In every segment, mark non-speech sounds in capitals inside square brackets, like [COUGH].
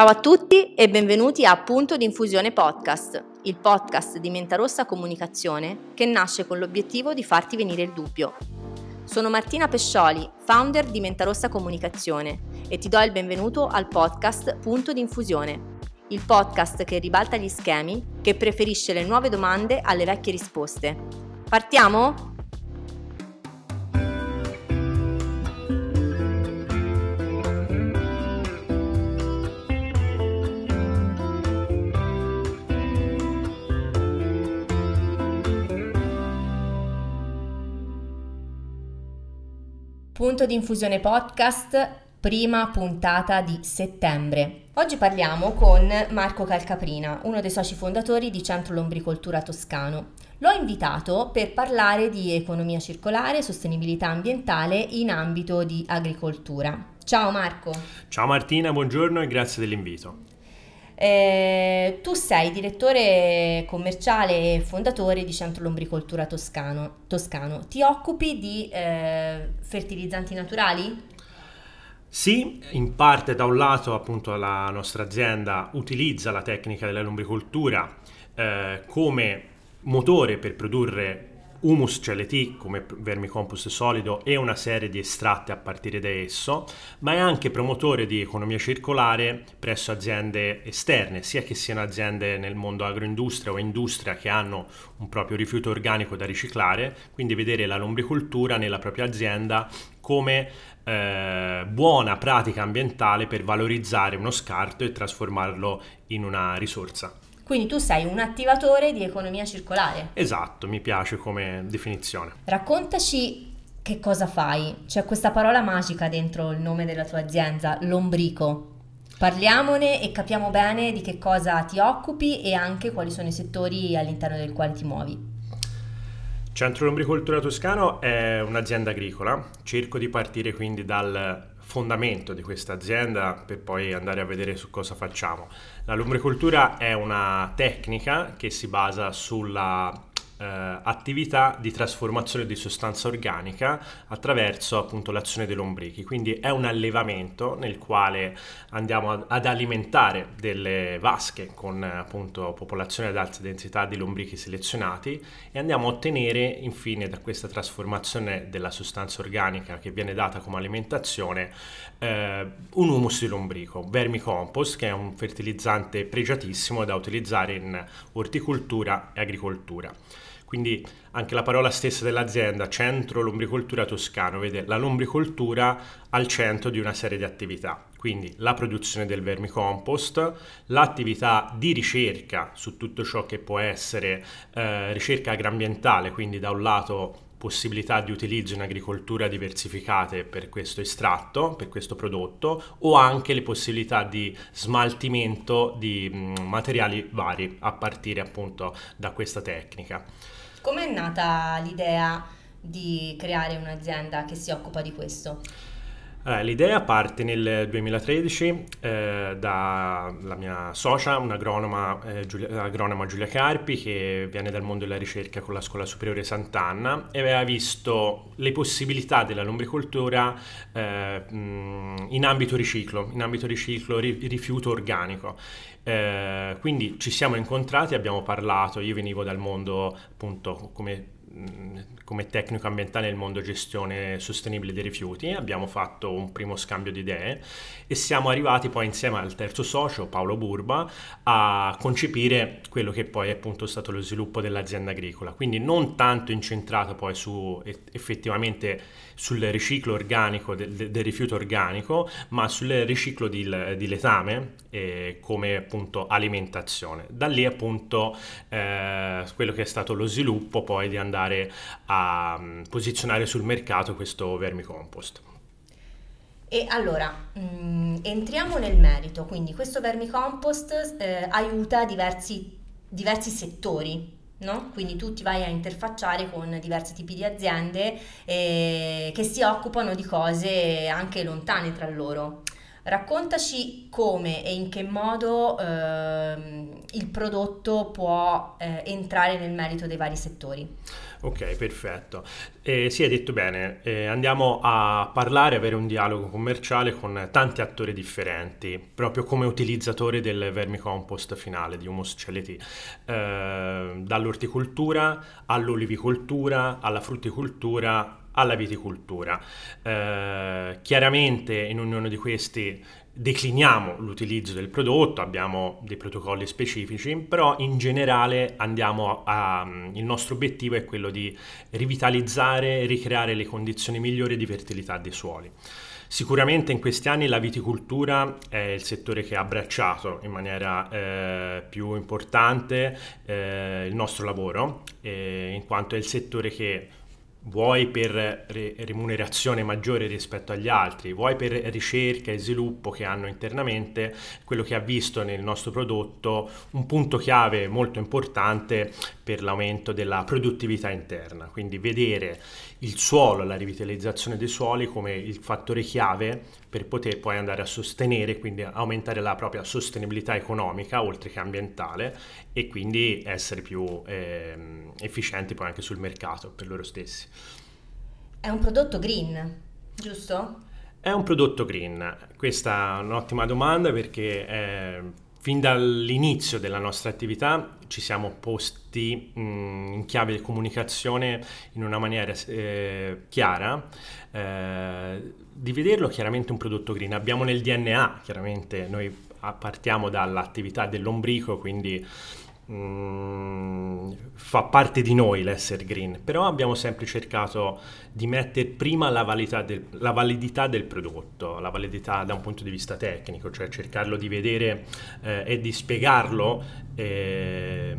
Ciao a tutti e benvenuti a Punto di Infusione Podcast, il podcast di Mentarossa Comunicazione che nasce con l'obiettivo di farti venire il dubbio. Sono Martina Pescioli, founder di Mentarossa Comunicazione e ti do il benvenuto al podcast Punto di Infusione, il podcast che ribalta gli schemi, che preferisce le nuove domande alle vecchie risposte. Partiamo? Punto di infusione podcast, prima puntata di settembre. Oggi parliamo con Marco Calcaprina, uno dei soci fondatori di Centro Lombricoltura Toscano. L'ho invitato per parlare di economia circolare, sostenibilità ambientale in ambito di agricoltura. Ciao Marco. Ciao Martina, buongiorno e grazie dell'invito. Eh, tu sei direttore commerciale e fondatore di Centro Lombricoltura Toscano. Toscano. Ti occupi di eh, fertilizzanti naturali? Sì, in parte da un lato appunto la nostra azienda utilizza la tecnica della lombricoltura eh, come motore per produrre humus CLT come vermicompost solido e una serie di estratti a partire da esso, ma è anche promotore di economia circolare presso aziende esterne, sia che siano aziende nel mondo agroindustria o industria che hanno un proprio rifiuto organico da riciclare, quindi vedere la lombricoltura nella propria azienda come eh, buona pratica ambientale per valorizzare uno scarto e trasformarlo in una risorsa. Quindi tu sei un attivatore di economia circolare. Esatto, mi piace come definizione. Raccontaci che cosa fai. C'è questa parola magica dentro il nome della tua azienda, lombrico. Parliamone e capiamo bene di che cosa ti occupi e anche quali sono i settori all'interno del quale ti muovi. Centro Lombricoltura Toscano è un'azienda agricola. Cerco di partire quindi dal fondamento di questa azienda per poi andare a vedere su cosa facciamo. La lombricoltura è una tecnica che si basa sulla eh, attività di trasformazione di sostanza organica attraverso appunto l'azione dei lombrichi. Quindi è un allevamento nel quale andiamo ad alimentare delle vasche con appunto popolazione ad alta densità di lombrichi selezionati e andiamo a ottenere infine da questa trasformazione della sostanza organica che viene data come alimentazione eh, un humus di lombrico, vermicompost che è un fertilizzante pregiatissimo da utilizzare in orticoltura e agricoltura. Quindi anche la parola stessa dell'azienda, centro lombricoltura toscano, vede la lombricoltura al centro di una serie di attività. Quindi la produzione del vermicompost, l'attività di ricerca su tutto ciò che può essere eh, ricerca agroambientale, quindi da un lato possibilità di utilizzo in agricoltura diversificate per questo estratto, per questo prodotto, o anche le possibilità di smaltimento di mm, materiali vari a partire appunto da questa tecnica. Come è nata l'idea di creare un'azienda che si occupa di questo? Allora, l'idea parte nel 2013 eh, dalla mia socia, un'agronoma eh, Giulia, agronoma Giulia Carpi, che viene dal mondo della ricerca con la Scuola Superiore Sant'Anna e aveva visto le possibilità della lombricoltura eh, in ambito riciclo, in ambito riciclo, rifiuto organico. Eh, quindi ci siamo incontrati, abbiamo parlato, io venivo dal mondo appunto come come tecnico ambientale nel mondo gestione sostenibile dei rifiuti, abbiamo fatto un primo scambio di idee e siamo arrivati poi insieme al terzo socio, Paolo Burba, a concepire quello che poi è appunto stato lo sviluppo dell'azienda agricola, quindi non tanto incentrato poi su effettivamente sul riciclo organico del, del rifiuto organico, ma sul riciclo di, di letame eh, come appunto alimentazione. Da lì appunto eh, quello che è stato lo sviluppo poi di andare a um, posizionare sul mercato questo vermicompost. E allora, mh, mm, entriamo nel merito, quindi questo vermicompost eh, aiuta diversi, diversi settori, No? Quindi tu ti vai a interfacciare con diversi tipi di aziende eh, che si occupano di cose anche lontane tra loro. Raccontaci come e in che modo eh, il prodotto può eh, entrare nel merito dei vari settori. Ok, perfetto. Eh, sì, hai detto bene, eh, andiamo a parlare, avere un dialogo commerciale con tanti attori differenti, proprio come utilizzatore del vermicompost finale di Humus CLT, eh, dall'orticoltura all'olivicoltura, alla frutticoltura, alla viticoltura. Eh, chiaramente in ognuno di questi decliniamo l'utilizzo del prodotto, abbiamo dei protocolli specifici, però in generale andiamo a, il nostro obiettivo è quello di rivitalizzare e ricreare le condizioni migliori di fertilità dei suoli. Sicuramente in questi anni la viticoltura è il settore che ha abbracciato in maniera eh, più importante eh, il nostro lavoro, eh, in quanto è il settore che vuoi per re- remunerazione maggiore rispetto agli altri, vuoi per ricerca e sviluppo che hanno internamente, quello che ha visto nel nostro prodotto un punto chiave molto importante per l'aumento della produttività interna, quindi vedere il suolo, la rivitalizzazione dei suoli come il fattore chiave per poter poi andare a sostenere, quindi aumentare la propria sostenibilità economica oltre che ambientale e quindi essere più eh, efficienti poi anche sul mercato per loro stessi. È un prodotto green, giusto? È un prodotto green, questa è un'ottima domanda perché eh, fin dall'inizio della nostra attività ci siamo posti mh, in chiave di comunicazione in una maniera eh, chiara eh, di vederlo chiaramente un prodotto green. Abbiamo nel DNA, chiaramente noi partiamo dall'attività dell'ombrico, quindi Mm, fa parte di noi l'essere green, però abbiamo sempre cercato di mettere prima la validità, del, la validità del prodotto, la validità da un punto di vista tecnico, cioè cercarlo di vedere eh, e di spiegarlo eh,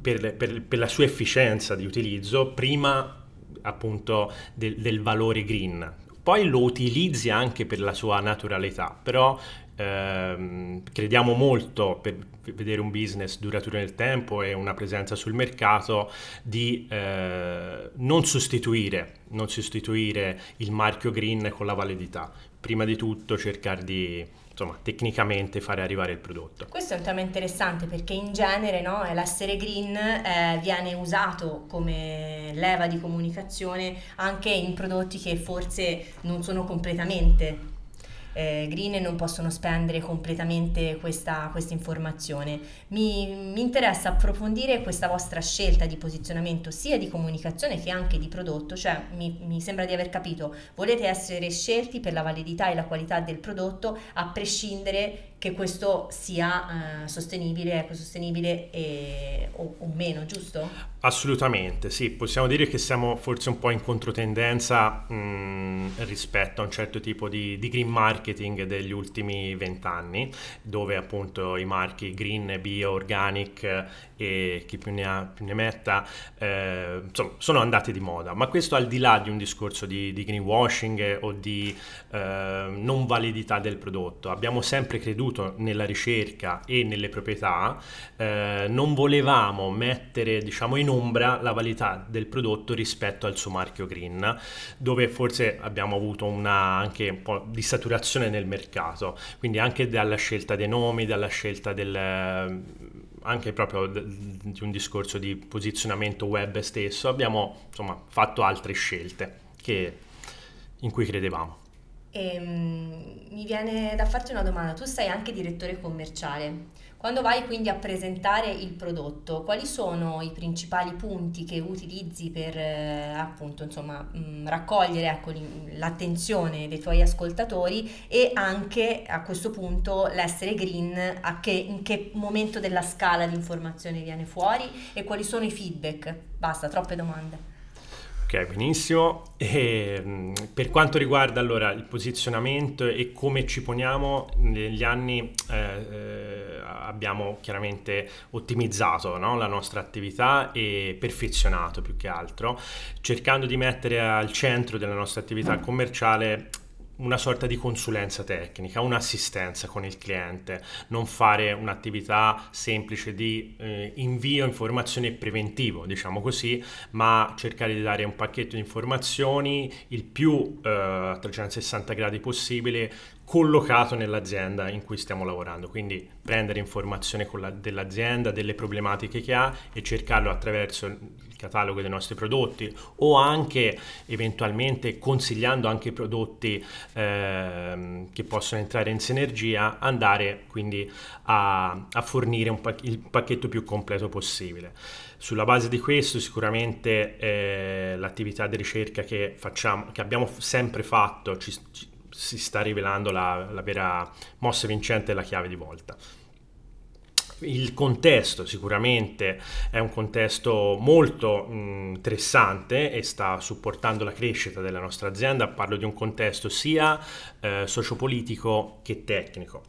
per, per, per la sua efficienza di utilizzo prima appunto del, del valore green. Poi lo utilizzi anche per la sua naturalità, però ehm, crediamo molto per vedere un business duraturo nel tempo e una presenza sul mercato di eh, non, sostituire, non sostituire il marchio green con la validità. Prima di tutto cercare di insomma, tecnicamente fare arrivare il prodotto. Questo è un tema interessante perché in genere no, l'essere green eh, viene usato come leva di comunicazione anche in prodotti che forse non sono completamente eh, green non possono spendere completamente questa, questa informazione. Mi, mi, interessa approfondire questa vostra scelta di posizionamento sia di comunicazione che anche di prodotto, cioè mi, mi sembra di aver capito, volete essere scelti per la validità e la qualità del prodotto a prescindere che questo sia eh, sostenibile, ecosostenibile e, o, o, meno, giusto? Assolutamente, sì, possiamo dire che siamo forse un po' in controtendenza mh, rispetto a un certo tipo di, di green marketing degli ultimi vent'anni, dove appunto i marchi green, bio, organic e chi più ne ha più ne metta eh, insomma, sono andati di moda, ma questo al di là di un discorso di, di greenwashing o di eh, non validità del prodotto. Abbiamo sempre creduto creduto nella ricerca e nelle proprietà, eh, non volevamo mettere diciamo, in ombra la validità del prodotto rispetto al suo marchio green, dove forse abbiamo avuto una, anche un po' di saturazione nel mercato, quindi anche dalla scelta dei nomi, dalla scelta del anche proprio di un discorso di posizionamento web stesso, abbiamo insomma fatto altre scelte che, in cui credevamo. E, um, mi viene da farti una domanda, tu sei anche direttore commerciale, quando vai quindi a presentare il prodotto, quali sono i principali punti che utilizzi per eh, appunto insomma mh, mm, raccogliere ecco, l'attenzione dei tuoi ascoltatori e anche a questo punto l'essere green, a che, in che momento della scala di informazione viene fuori e quali sono i feedback? Basta, troppe domande. Ok, benissimo. E, mm, per quanto riguarda allora il posizionamento e come ci poniamo, negli anni eh, eh, abbiamo chiaramente ottimizzato no? la nostra attività e perfezionato più che altro, cercando di mettere al centro della nostra attività commerciale una sorta di consulenza tecnica, un'assistenza con il cliente, non fare un'attività semplice di eh, invio informazioni preventivo, diciamo così, ma cercare di dare un pacchetto di informazioni il più eh, a 360 gradi possibile collocato nell'azienda in cui stiamo lavorando, quindi prendere informazione la, dell'azienda, delle problematiche che ha e cercarlo attraverso il catalogo dei nostri prodotti o anche eventualmente consigliando anche prodotti eh, che possono entrare in sinergia, andare quindi a, a fornire pac- il pacchetto più completo possibile. Sulla base di questo sicuramente eh, l'attività di ricerca che facciamo, che abbiamo sempre fatto, ci, ci, si sta rivelando la, la vera mossa vincente e la chiave di volta. Il contesto sicuramente è un contesto molto interessante e sta supportando la crescita della nostra azienda. Parlo di un contesto sia eh, sociopolitico che tecnico.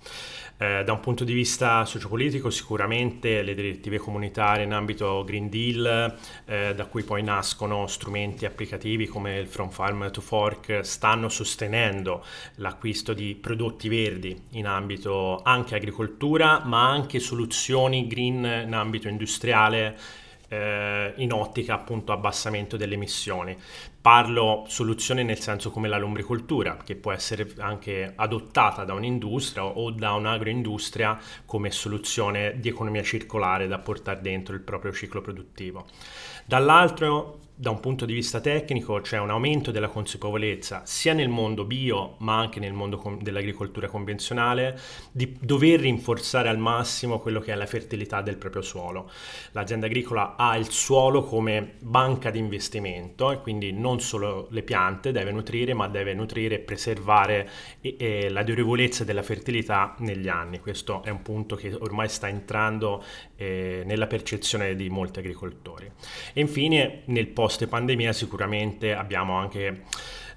Eh, da un punto di vista sociopolitico sicuramente le direttive comunitarie in ambito Green Deal, eh, da cui poi nascono strumenti applicativi come il From Farm to Fork, stanno sostenendo l'acquisto di prodotti verdi in ambito anche agricoltura, ma anche soluzioni green in ambito industriale eh, in ottica appunto abbassamento delle emissioni. Parlo soluzione nel senso come la lombricoltura, che può essere anche adottata da un'industria o da un'agroindustria come soluzione di economia circolare da portare dentro il proprio ciclo produttivo. Dall'altro da un punto di vista tecnico c'è un aumento della consapevolezza sia nel mondo bio ma anche nel mondo com- dell'agricoltura convenzionale di dover rinforzare al massimo quello che è la fertilità del proprio suolo. L'azienda agricola ha il suolo come banca di investimento e quindi non solo le piante deve nutrire ma deve nutrire e preservare e- e la durevolezza della fertilità negli anni. Questo è un punto che ormai sta entrando eh, nella percezione di molti agricoltori. E infine nel post pandemia sicuramente abbiamo anche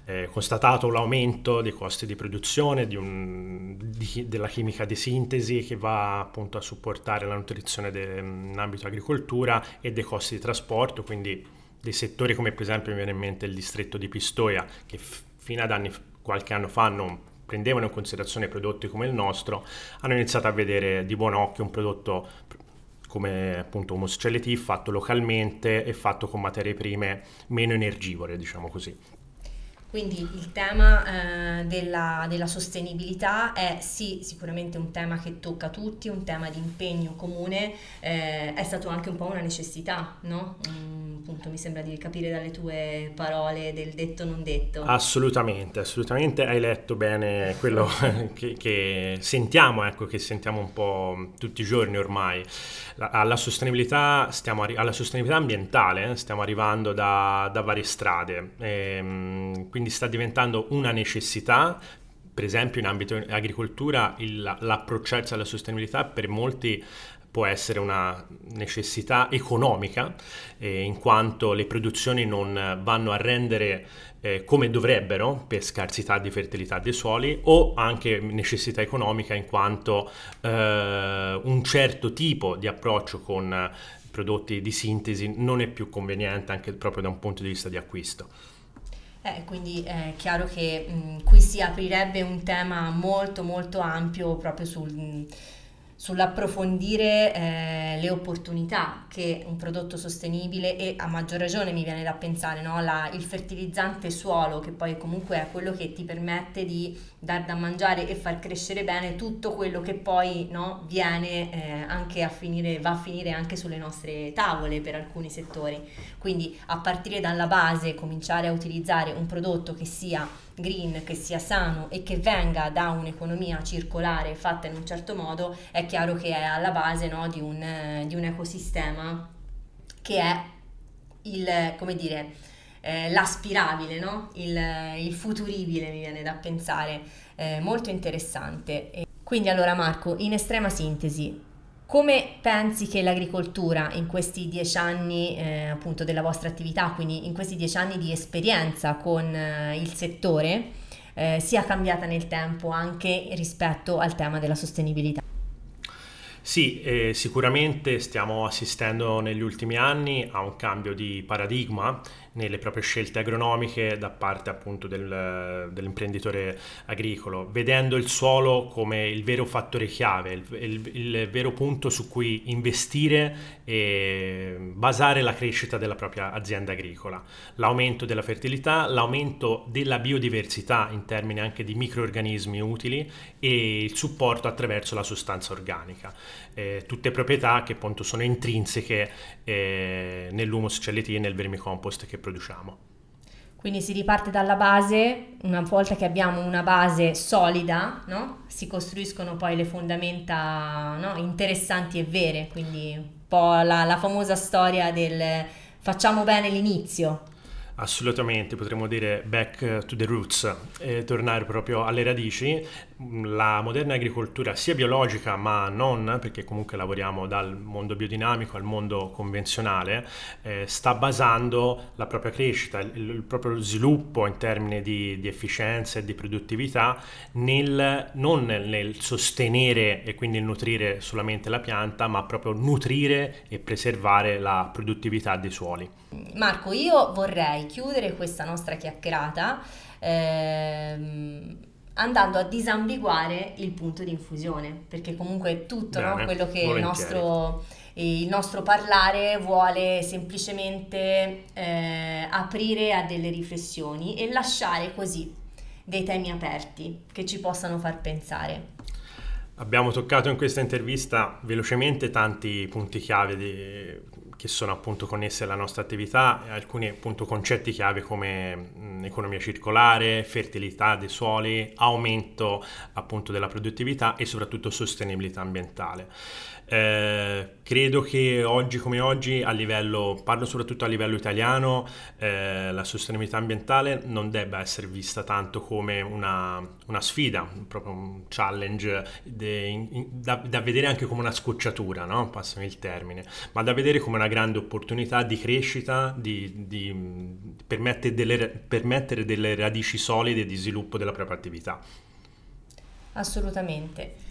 eh, constatato l'aumento dei costi di produzione di un, di, della chimica di sintesi che va appunto a supportare la nutrizione de, in ambito agricoltura e dei costi di trasporto, quindi dei settori come per esempio mi viene in mente il distretto di Pistoia che f- fino ad anni, qualche anno fa non prendevano in considerazione prodotti come il nostro, hanno iniziato a vedere di buon occhio un prodotto come appunto humus CLT fatto localmente e fatto con materie prime meno energivore, diciamo così. Quindi il tema eh, della, della, sostenibilità è sì sicuramente un tema che tocca tutti, un tema di impegno comune, eh, è stato anche un po' una necessità, no? Um, appunto mi sembra di capire dalle tue parole del detto non detto. Assolutamente, assolutamente hai letto bene quello [LAUGHS] che, che, sentiamo, ecco, che sentiamo un po' tutti i giorni ormai. La, alla, sostenibilità stiamo, alla sostenibilità ambientale eh, stiamo arrivando da, da varie strade. E, ehm, quindi sta diventando una necessità per esempio in ambito agricoltura il, l'approcciarsi alla sostenibilità per molti può essere una necessità economica eh, in quanto le produzioni non vanno a rendere eh, come dovrebbero per scarsità di fertilità dei suoli o anche necessità economica in quanto eh, un certo tipo di approccio con prodotti di sintesi non è più conveniente anche proprio da un punto di vista di acquisto. Eh, quindi è chiaro che mh, qui si aprirebbe un tema molto molto ampio proprio sul... Mh, sull'approfondire eh, le opportunità che un prodotto sostenibile e a maggior ragione mi viene da pensare no? La, il fertilizzante suolo che poi comunque è quello che ti permette di dar da mangiare e far crescere bene tutto quello che poi no, viene eh, anche a finire, va a finire anche sulle nostre tavole per alcuni settori. Quindi a partire dalla base cominciare a utilizzare un prodotto che sia green, che sia sano e che venga da un'economia circolare fatta in un certo modo, è chiaro che è alla base no, di, un, di, un, ecosistema che è il, come dire, eh, l'aspirabile, no? il, il, futuribile mi viene da pensare, eh, molto interessante. Quindi allora Marco, in estrema sintesi, come pensi che l'agricoltura in questi dieci anni eh, appunto della vostra attività, quindi in questi dieci anni di esperienza con eh, il settore, eh, sia cambiata nel tempo anche rispetto al tema della sostenibilità? Sì, eh, sicuramente stiamo assistendo negli ultimi anni a un cambio di paradigma nelle proprie scelte agronomiche da parte appunto del, dell'imprenditore agricolo, vedendo il suolo come il vero fattore chiave, il, il, il vero punto su cui investire e basare la crescita della propria azienda agricola. L'aumento della fertilità, l'aumento della biodiversità in termini anche di microorganismi utili e il supporto attraverso la sostanza organica. Eh, tutte proprietà che appunto sono intrinseche eh, nell'humus celleti e nel vermicompost che produciamo. Quindi si riparte dalla base, una volta che abbiamo una base solida, no? si costruiscono poi le fondamenta no? interessanti e vere, quindi un po' la, la famosa storia del facciamo bene l'inizio, Assolutamente, potremmo dire back to the roots, e tornare proprio alle radici. La moderna agricoltura, sia biologica ma non, perché comunque lavoriamo dal mondo biodinamico al mondo convenzionale, eh, sta basando la propria crescita, il, il proprio sviluppo in termini di, di, efficienza e di produttività nel, non nel sostenere e quindi nutrire solamente la pianta, ma proprio nutrire e preservare la produttività dei suoli. Marco, io vorrei chiudere questa nostra chiacchierata ehm, andando a disambiguare il punto di infusione, perché comunque è tutto Bene, no? quello che il nostro, il nostro, parlare vuole semplicemente eh, aprire a delle riflessioni e lasciare così dei temi aperti che ci possano far pensare. Abbiamo toccato in questa intervista velocemente tanti punti chiave di, che sono appunto connessi alla nostra attività, alcuni appunto concetti chiave come mh, economia circolare, fertilità dei suoli, aumento appunto della produttività e soprattutto sostenibilità ambientale. Eh, credo che oggi come oggi, a livello, parlo soprattutto a livello italiano, eh, la sostenibilità ambientale non debba essere vista tanto come una, una sfida, proprio un challenge de, in, da, da, vedere anche come una scocciatura, no? passami il termine, ma da vedere come una grande opportunità di crescita, di, di permettere, delle, permettere delle radici solide di sviluppo della propria attività. Assolutamente.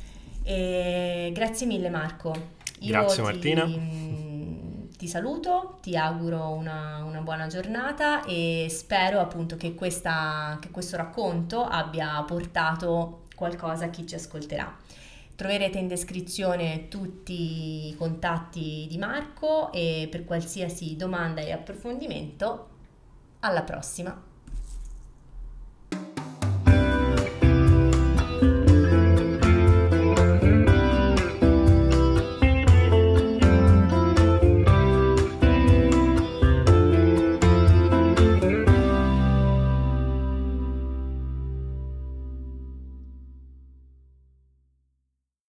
E grazie mille Marco. Io grazie Martina. Ti, [LAUGHS] ti saluto, ti auguro una, una, buona giornata e spero appunto che, questa, che questo racconto abbia portato qualcosa a chi ci ascolterà. Troverete in descrizione tutti i contatti di Marco e per qualsiasi domanda e approfondimento, alla prossima!